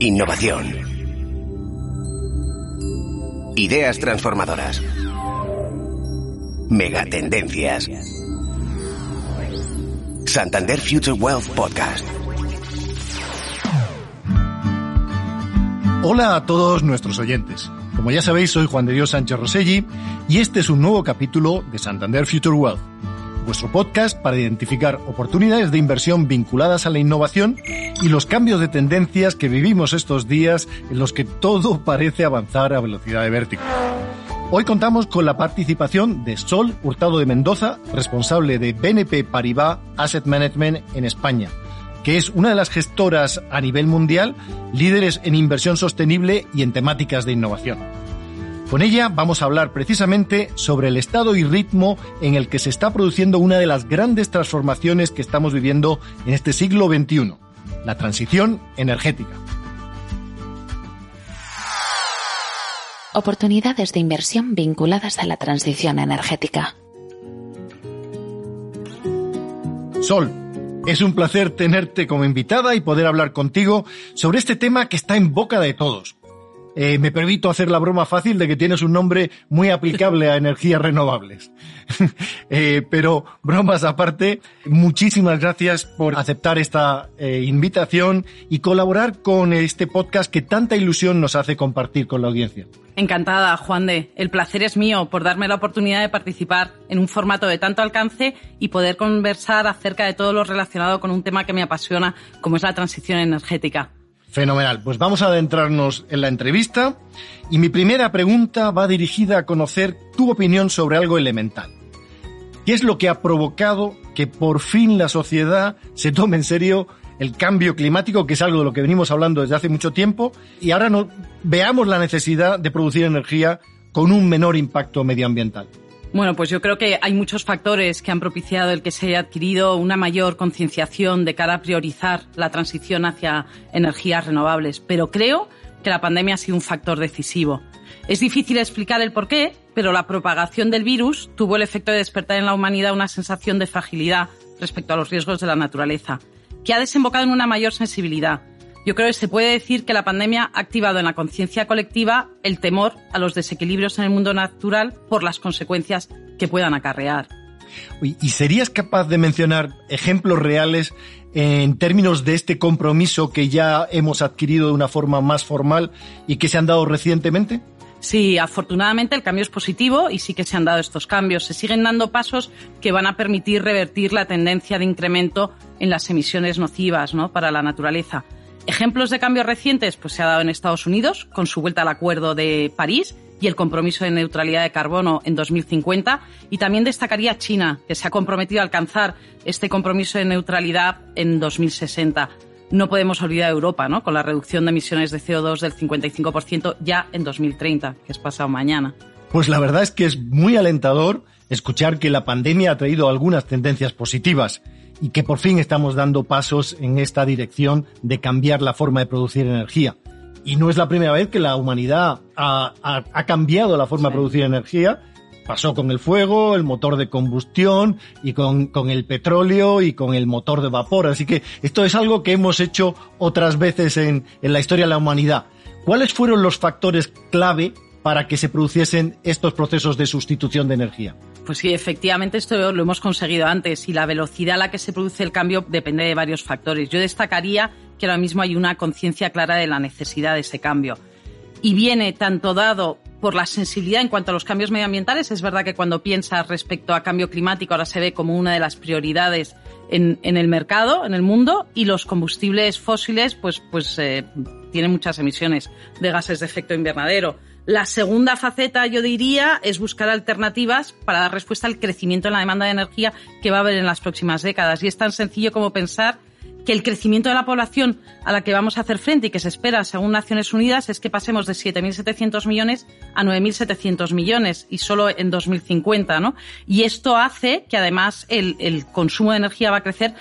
Innovación. Ideas transformadoras. Megatendencias. Santander Future Wealth Podcast. Hola a todos nuestros oyentes. Como ya sabéis, soy Juan de Dios Sánchez Roselli y este es un nuevo capítulo de Santander Future Wealth, vuestro podcast para identificar oportunidades de inversión vinculadas a la innovación y los cambios de tendencias que vivimos estos días en los que todo parece avanzar a velocidad de vértigo. Hoy contamos con la participación de Sol Hurtado de Mendoza, responsable de BNP Paribas Asset Management en España, que es una de las gestoras a nivel mundial líderes en inversión sostenible y en temáticas de innovación. Con ella vamos a hablar precisamente sobre el estado y ritmo en el que se está produciendo una de las grandes transformaciones que estamos viviendo en este siglo XXI, la transición energética. Oportunidades de inversión vinculadas a la transición energética. Sol, es un placer tenerte como invitada y poder hablar contigo sobre este tema que está en boca de todos. Eh, me permito hacer la broma fácil de que tienes un nombre muy aplicable a energías renovables. Eh, pero bromas aparte, muchísimas gracias por aceptar esta eh, invitación y colaborar con este podcast que tanta ilusión nos hace compartir con la audiencia. Encantada, Juan de. El placer es mío por darme la oportunidad de participar en un formato de tanto alcance y poder conversar acerca de todo lo relacionado con un tema que me apasiona, como es la transición energética. Fenomenal. Pues vamos a adentrarnos en la entrevista y mi primera pregunta va dirigida a conocer tu opinión sobre algo elemental. ¿Qué es lo que ha provocado que por fin la sociedad se tome en serio el cambio climático, que es algo de lo que venimos hablando desde hace mucho tiempo, y ahora no, veamos la necesidad de producir energía con un menor impacto medioambiental? Bueno, pues yo creo que hay muchos factores que han propiciado el que se haya adquirido una mayor concienciación de cara a priorizar la transición hacia energías renovables, pero creo que la pandemia ha sido un factor decisivo. Es difícil explicar el porqué, pero la propagación del virus tuvo el efecto de despertar en la humanidad una sensación de fragilidad respecto a los riesgos de la naturaleza, que ha desembocado en una mayor sensibilidad. Yo creo que se puede decir que la pandemia ha activado en la conciencia colectiva el temor a los desequilibrios en el mundo natural por las consecuencias que puedan acarrear. ¿Y serías capaz de mencionar ejemplos reales en términos de este compromiso que ya hemos adquirido de una forma más formal y que se han dado recientemente? Sí, afortunadamente el cambio es positivo y sí que se han dado estos cambios. Se siguen dando pasos que van a permitir revertir la tendencia de incremento en las emisiones nocivas ¿no? para la naturaleza. Ejemplos de cambios recientes pues se ha dado en Estados Unidos con su vuelta al Acuerdo de París y el compromiso de neutralidad de carbono en 2050 y también destacaría China que se ha comprometido a alcanzar este compromiso de neutralidad en 2060 no podemos olvidar Europa, ¿no? Con la reducción de emisiones de CO2 del 55% ya en 2030, que es pasado mañana. Pues la verdad es que es muy alentador escuchar que la pandemia ha traído algunas tendencias positivas y que por fin estamos dando pasos en esta dirección de cambiar la forma de producir energía. Y no es la primera vez que la humanidad ha, cambiado la forma de producir energía pasó con el fuego, el motor de combustión y con, el petróleo y con el motor de vapor. Así que esto es algo que hemos hecho otras veces en, en la historia de la humanidad. ¿Cuáles fueron los factores clave para que se produciesen estos procesos de sustitución de energía? Pues sí, efectivamente esto lo hemos conseguido antes y la velocidad a la que se produce el cambio depende de varios factores. Yo destacaría que ahora mismo hay una conciencia clara de la necesidad de ese cambio. Y viene tanto dado por la sensibilidad en cuanto a los cambios medioambientales. Es verdad que cuando piensas respecto a cambio climático ahora se ve como una de las prioridades en, el mercado, en el mundo, y los combustibles fósiles pues, pues eh, tienen muchas emisiones de gases de efecto invernadero. La segunda faceta, yo diría, es buscar alternativas para dar respuesta al crecimiento en la demanda de energía que va a haber en las próximas décadas. Y es tan sencillo como pensar que el crecimiento de la población a la que vamos a hacer frente y que se espera, según Naciones Unidas, es que pasemos de 7.700 millones a 9.700 millones y solo en 2050, ¿no? Y esto hace que además el, el consumo de energía va a crecer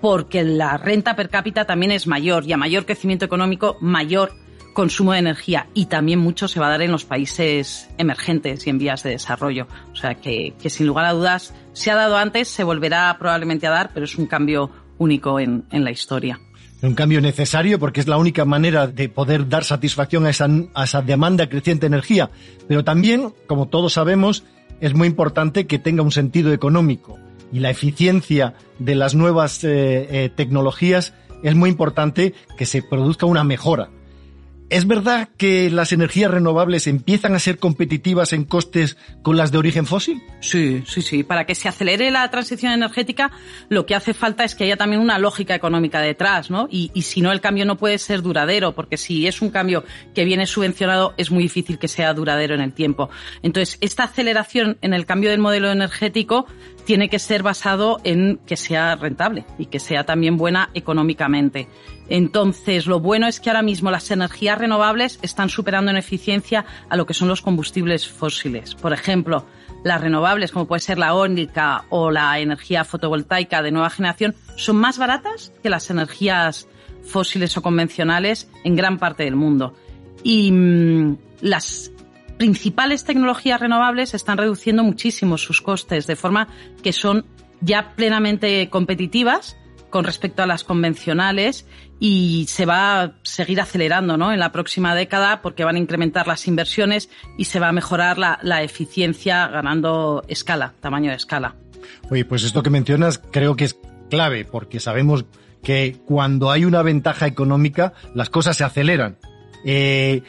porque la renta per cápita también es mayor y a mayor crecimiento económico, mayor consumo de energía y también mucho se va a dar en los países emergentes y en vías de desarrollo. O sea que, que sin lugar a dudas se ha dado antes, se volverá probablemente a dar, pero es un cambio único en, en la historia. un cambio necesario porque es la única manera de poder dar satisfacción a esa, a esa demanda creciente de energía. Pero también, como todos sabemos, es muy importante que tenga un sentido económico y la eficiencia de las nuevas eh, eh, tecnologías es muy importante que se produzca una mejora. ¿Es verdad que las energías renovables empiezan a ser competitivas en costes con las de origen fósil? Sí, sí, sí. Para que se acelere la transición energética, lo que hace falta es que haya también una lógica económica detrás, ¿no? Y, y si no, el cambio no puede ser duradero, porque si es un cambio que viene subvencionado, es muy difícil que sea duradero en el tiempo. Entonces, esta aceleración en el cambio del modelo energético tiene que ser basado en que sea rentable y que sea también buena económicamente. Entonces, lo bueno es que ahora mismo las energías renovables están superando en eficiencia a lo que son los combustibles fósiles. Por ejemplo, las renovables, como puede ser la eólica o la energía fotovoltaica de nueva generación, son más baratas que las energías fósiles o convencionales en gran parte del mundo. Y mmm, las principales tecnologías renovables están reduciendo muchísimo sus costes, de forma que son ya plenamente competitivas con respecto a las convencionales y se va a seguir acelerando ¿no? en la próxima década porque van a incrementar las inversiones y se va a mejorar la, la eficiencia ganando escala, tamaño de escala. Oye, pues esto que mencionas creo que es clave porque sabemos que cuando hay una ventaja económica las cosas se aceleran. Eh,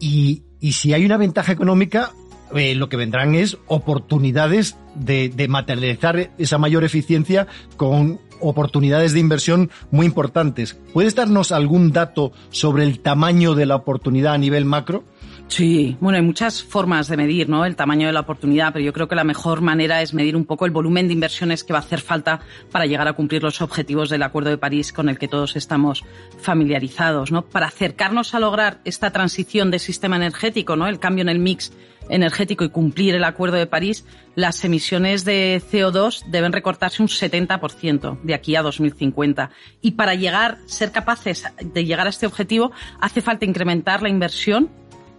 y, y si hay una ventaja económica, eh, lo que vendrán es oportunidades de, de, materializar esa mayor eficiencia con oportunidades de inversión muy importantes. ¿Puedes darnos algún dato sobre el tamaño de la oportunidad a nivel macro? Sí, bueno, hay muchas formas de medir ¿no? el tamaño de la oportunidad, pero yo creo que la mejor manera es medir un poco el volumen de inversiones que va a hacer falta para llegar a cumplir los objetivos del Acuerdo de París con el que todos estamos familiarizados. ¿no? Para acercarnos a lograr esta transición de sistema energético, ¿no? el cambio en el mix energético y cumplir el Acuerdo de París, las emisiones de CO2 deben recortarse un 70% de aquí a 2050. Y para llegar, ser capaces de llegar a este objetivo, hace falta incrementar la inversión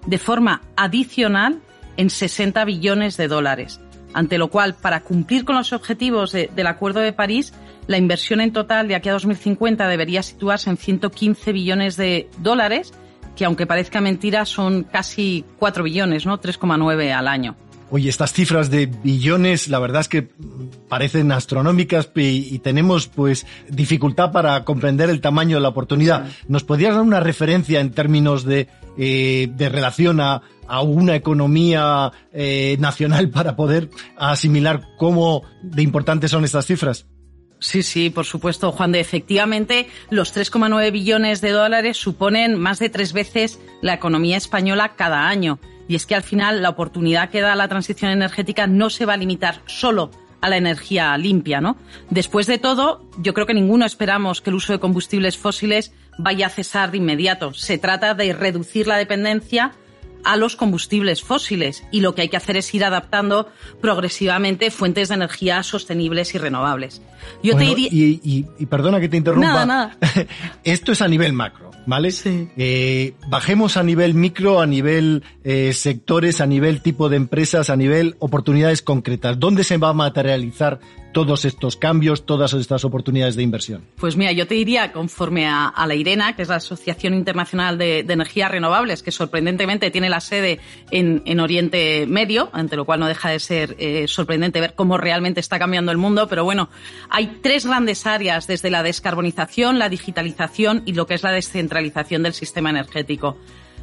de forma adicional en 60 billones de dólares. Ante lo cual, para cumplir con los objetivos de, del Acuerdo de París, la inversión en total de aquí a 2050 debería situarse en 115 billones de dólares, que aunque parezca mentira son casi 4 billones, ¿no? 3,9 al año. Oye, estas cifras de billones, la verdad es que parecen astronómicas y, y, tenemos pues dificultad para comprender el tamaño de la oportunidad. ¿Nos podrías dar una referencia en términos de, eh, de relación a, a, una economía eh, nacional para poder asimilar cómo de importantes son estas cifras? Sí, sí, por supuesto, Juan de. Efectivamente, los 3,9 billones de dólares suponen más de tres veces la economía española cada año. Y es que al final la oportunidad que da la transición energética no se va a limitar solo a la energía limpia, ¿no? Después de todo, yo creo que ninguno esperamos que el uso de combustibles fósiles vaya a cesar de inmediato. Se trata de reducir la dependencia a los combustibles fósiles y lo que hay que hacer es ir adaptando progresivamente fuentes de energía sostenibles y renovables. Yo bueno, te diría... y, y, y, perdona que te interrumpa. Nada, nada. Esto es a nivel macro. ¿Vale? Sí. Eh, bajemos a nivel micro, a nivel eh, sectores, a nivel tipo de empresas, a nivel oportunidades concretas. ¿Dónde se va a materializar todos estos cambios, todas estas oportunidades de inversión? Pues mira, yo te diría, conforme a, a la IRENA, que es la Asociación Internacional de, de, Energías Renovables, que sorprendentemente tiene la sede en, en, Oriente Medio, ante lo cual no deja de ser eh, sorprendente ver cómo realmente está cambiando el mundo, pero bueno, hay tres grandes áreas, desde la descarbonización, la digitalización y lo que es la descentralización centralización del sistema energético.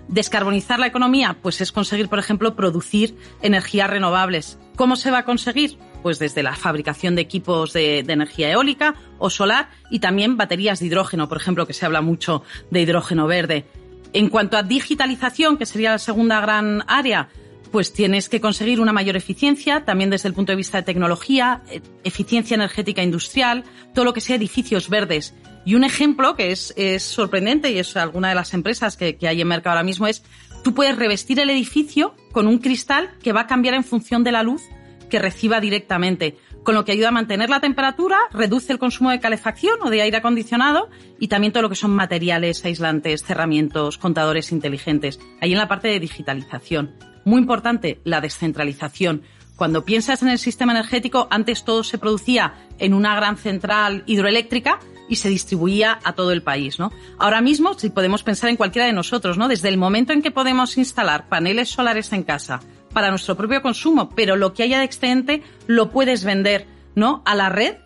Descarbonizar la economía, pues es conseguir, por ejemplo, producir energías renovables. ¿Cómo se va a conseguir? Pues desde la fabricación de equipos de, energía eólica o solar y también baterías de hidrógeno, por ejemplo, que se habla mucho de hidrógeno verde. En cuanto a digitalización, que sería la segunda gran área, pues tienes que conseguir una mayor eficiencia, también desde el punto de vista de tecnología, eficiencia energética industrial, todo lo que sea edificios verdes. Y un ejemplo que es, es sorprendente y es alguna de las empresas que, que hay en mercado ahora mismo es tú puedes revestir el edificio con un cristal que va a cambiar en función de la luz que reciba directamente, con lo que ayuda a mantener la temperatura, reduce el consumo de calefacción o de aire acondicionado y también todo lo que son materiales aislantes, cerramientos, contadores inteligentes. Ahí en la parte de digitalización. Muy importante, la descentralización. Cuando piensas en el sistema energético, antes todo se producía en una gran central hidroeléctrica y se distribuía a todo el país, ¿no? Ahora mismo, si podemos pensar en cualquiera de nosotros, ¿no? Desde el momento en que podemos instalar paneles solares en casa para nuestro propio consumo, pero lo que haya de excedente lo puedes vender, ¿no? A la red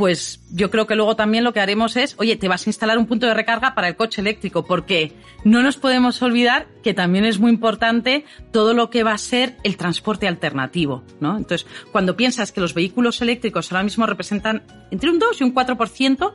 pues yo creo que luego también lo que haremos es, oye, te vas a instalar un punto de recarga para el coche eléctrico, porque no nos podemos olvidar que también es muy importante todo lo que va a ser el transporte alternativo, ¿no? Entonces, cuando piensas que los vehículos eléctricos ahora mismo representan entre un 2 y un 4%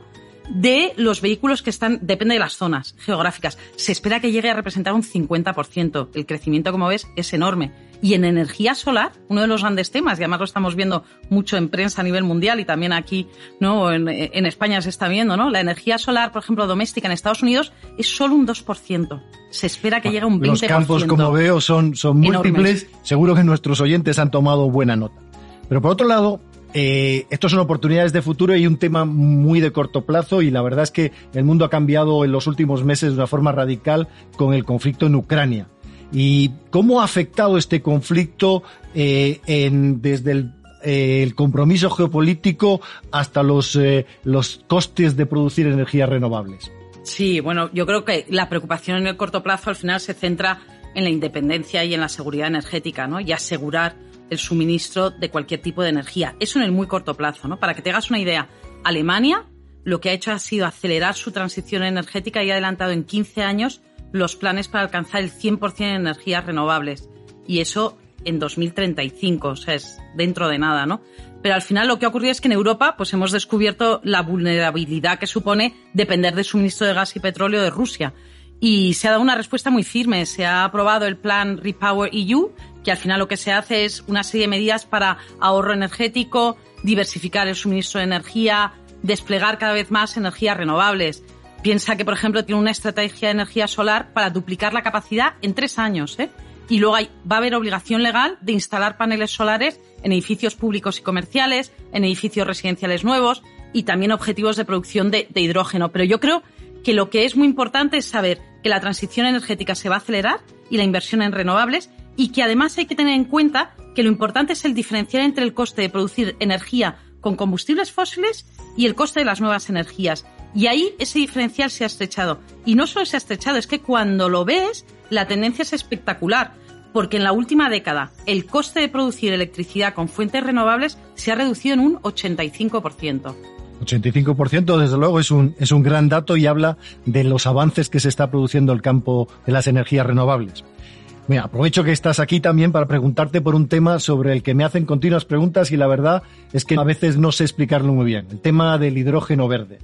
de los vehículos que están, depende de las zonas geográficas. Se espera que llegue a representar un 50%. El crecimiento, como ves, es enorme. Y en energía solar, uno de los grandes temas, y además lo estamos viendo mucho en prensa a nivel mundial y también aquí, ¿no? En, en España se está viendo, ¿no? La energía solar, por ejemplo, doméstica en Estados Unidos es solo un 2%. Se espera que llegue a un 20%. Los campos, como veo, son, son múltiples. Seguro que nuestros oyentes han tomado buena nota. Pero por otro lado, eh, estos son oportunidades de futuro y un tema muy de corto plazo y la verdad es que el mundo ha cambiado en los últimos meses de una forma radical con el conflicto en Ucrania. ¿Y cómo ha afectado este conflicto eh, en, desde el, eh, el, compromiso geopolítico hasta los, eh, los costes de producir energías renovables? Sí, bueno, yo creo que la preocupación en el corto plazo al final se centra en la independencia y en la seguridad energética, ¿no? Y asegurar el suministro de cualquier tipo de energía. Eso en el muy corto plazo, ¿no? Para que te hagas una idea, Alemania lo que ha hecho ha sido acelerar su transición energética y ha adelantado en 15 años los planes para alcanzar el 100% de energías renovables. Y eso en 2035, o sea, es dentro de nada, ¿no? Pero al final lo que ha ocurrido es que en Europa pues hemos descubierto la vulnerabilidad que supone depender del suministro de gas y petróleo de Rusia. Y se ha dado una respuesta muy firme. Se ha aprobado el plan Repower EU, que al final lo que se hace es una serie de medidas para ahorro energético, diversificar el suministro de energía, desplegar cada vez más energías renovables. Piensa que, por ejemplo, tiene una estrategia de energía solar para duplicar la capacidad en tres años. ¿eh? Y luego va a haber obligación legal de instalar paneles solares en edificios públicos y comerciales, en edificios residenciales nuevos y también objetivos de producción de, de hidrógeno. Pero yo creo que lo que es muy importante es saber que la transición energética se va a acelerar y la inversión en renovables y que además hay que tener en cuenta que lo importante es el diferencial entre el coste de producir energía con combustibles fósiles y el coste de las nuevas energías. Y ahí ese diferencial se ha estrechado. Y no solo se ha estrechado, es que cuando lo ves, la tendencia es espectacular. Porque en la última década el coste de producir electricidad con fuentes renovables se ha reducido en un 85%. 85% desde luego es un, es un gran dato y habla de los avances que se está produciendo en el campo de las energías renovables. Mira, aprovecho que estás aquí también para preguntarte por un tema sobre el que me hacen continuas preguntas y la verdad es que a veces no sé explicarlo muy bien. El tema del hidrógeno verde.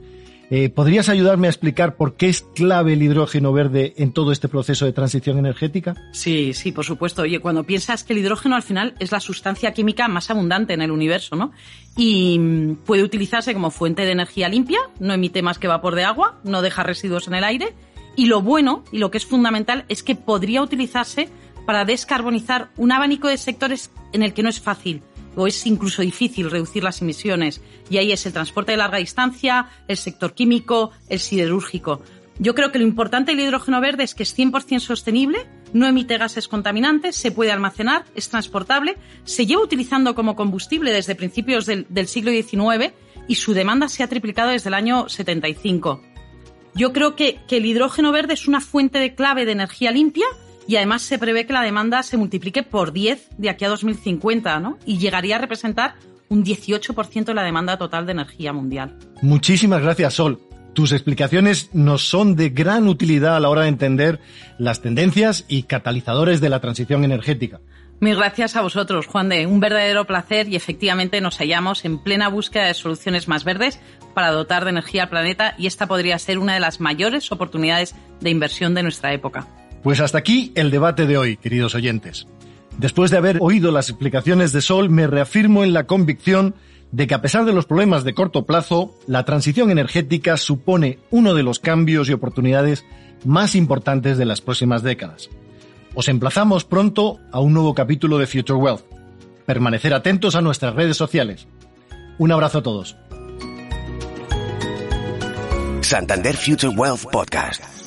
Eh, ¿Podrías ayudarme a explicar por qué es clave el hidrógeno verde en todo este proceso de transición energética? Sí, sí, por supuesto. Oye, cuando piensas que el hidrógeno al final es la sustancia química más abundante en el universo, ¿no? Y mm, puede utilizarse como fuente de energía limpia, no emite más que vapor de agua, no deja residuos en el aire y lo bueno, y lo que es fundamental, es que podría utilizarse para descarbonizar un abanico de sectores en el que no es fácil o es incluso difícil reducir las emisiones. Y ahí es el transporte de larga distancia, el sector químico, el siderúrgico. Yo creo que lo importante del hidrógeno verde es que es 100% sostenible, no emite gases contaminantes, se puede almacenar, es transportable, se lleva utilizando como combustible desde principios del, siglo XIX y su demanda se ha triplicado desde el año 75. Yo creo que, que el hidrógeno verde es una fuente de clave de energía limpia y además se prevé que la demanda se multiplique por 10 de aquí a 2050, ¿no? Y llegaría a representar un 18% de la demanda total de energía mundial. Muchísimas gracias, Sol. Tus explicaciones nos son de gran utilidad a la hora de entender las tendencias y catalizadores de la transición energética. Mil gracias a vosotros, Juan de. Un verdadero placer y efectivamente nos hallamos en plena búsqueda de soluciones más verdes para dotar de energía al planeta y esta podría ser una de las mayores oportunidades de inversión de nuestra época. Pues hasta aquí el debate de hoy, queridos oyentes. Después de haber oído las explicaciones de Sol, me reafirmo en la convicción de que a pesar de los problemas de corto plazo, la transición energética supone uno de los cambios y oportunidades más importantes de las próximas décadas. Os emplazamos pronto a un nuevo capítulo de Future Wealth. Permanecer atentos a nuestras redes sociales. Un abrazo a todos. Santander Future Wealth Podcast.